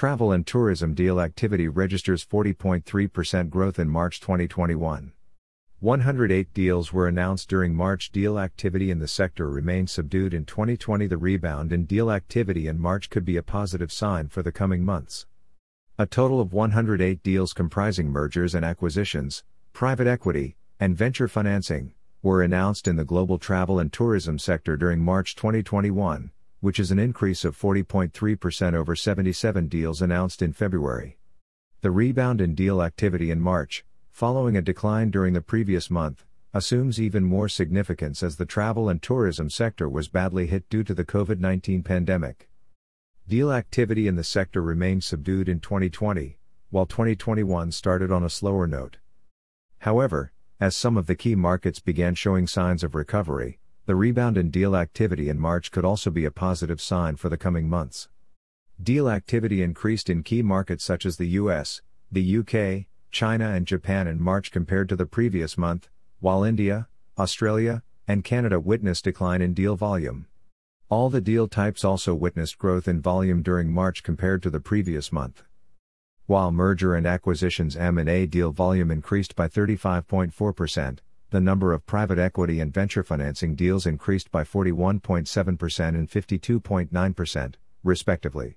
Travel and tourism deal activity registers 40.3% growth in March 2021. 108 deals were announced during March. Deal activity in the sector remained subdued in 2020. The rebound in deal activity in March could be a positive sign for the coming months. A total of 108 deals comprising mergers and acquisitions, private equity, and venture financing were announced in the global travel and tourism sector during March 2021, which is an increase of 40.3% over 77 deals announced in February. The rebound in deal activity in March following a decline during the previous month, assumes even more significance as the travel and tourism sector was badly hit due to the COVID 19 pandemic. Deal activity in the sector remained subdued in 2020, while 2021 started on a slower note. However, as some of the key markets began showing signs of recovery, the rebound in deal activity in March could also be a positive sign for the coming months. Deal activity increased in key markets such as the US, the UK, China and Japan in March compared to the previous month, while India, Australia, and Canada witnessed decline in deal volume. All the deal types also witnessed growth in volume during March compared to the previous month. While merger and acquisitions M&A deal volume increased by 35.4%, the number of private equity and venture financing deals increased by 41.7% and 52.9%, respectively.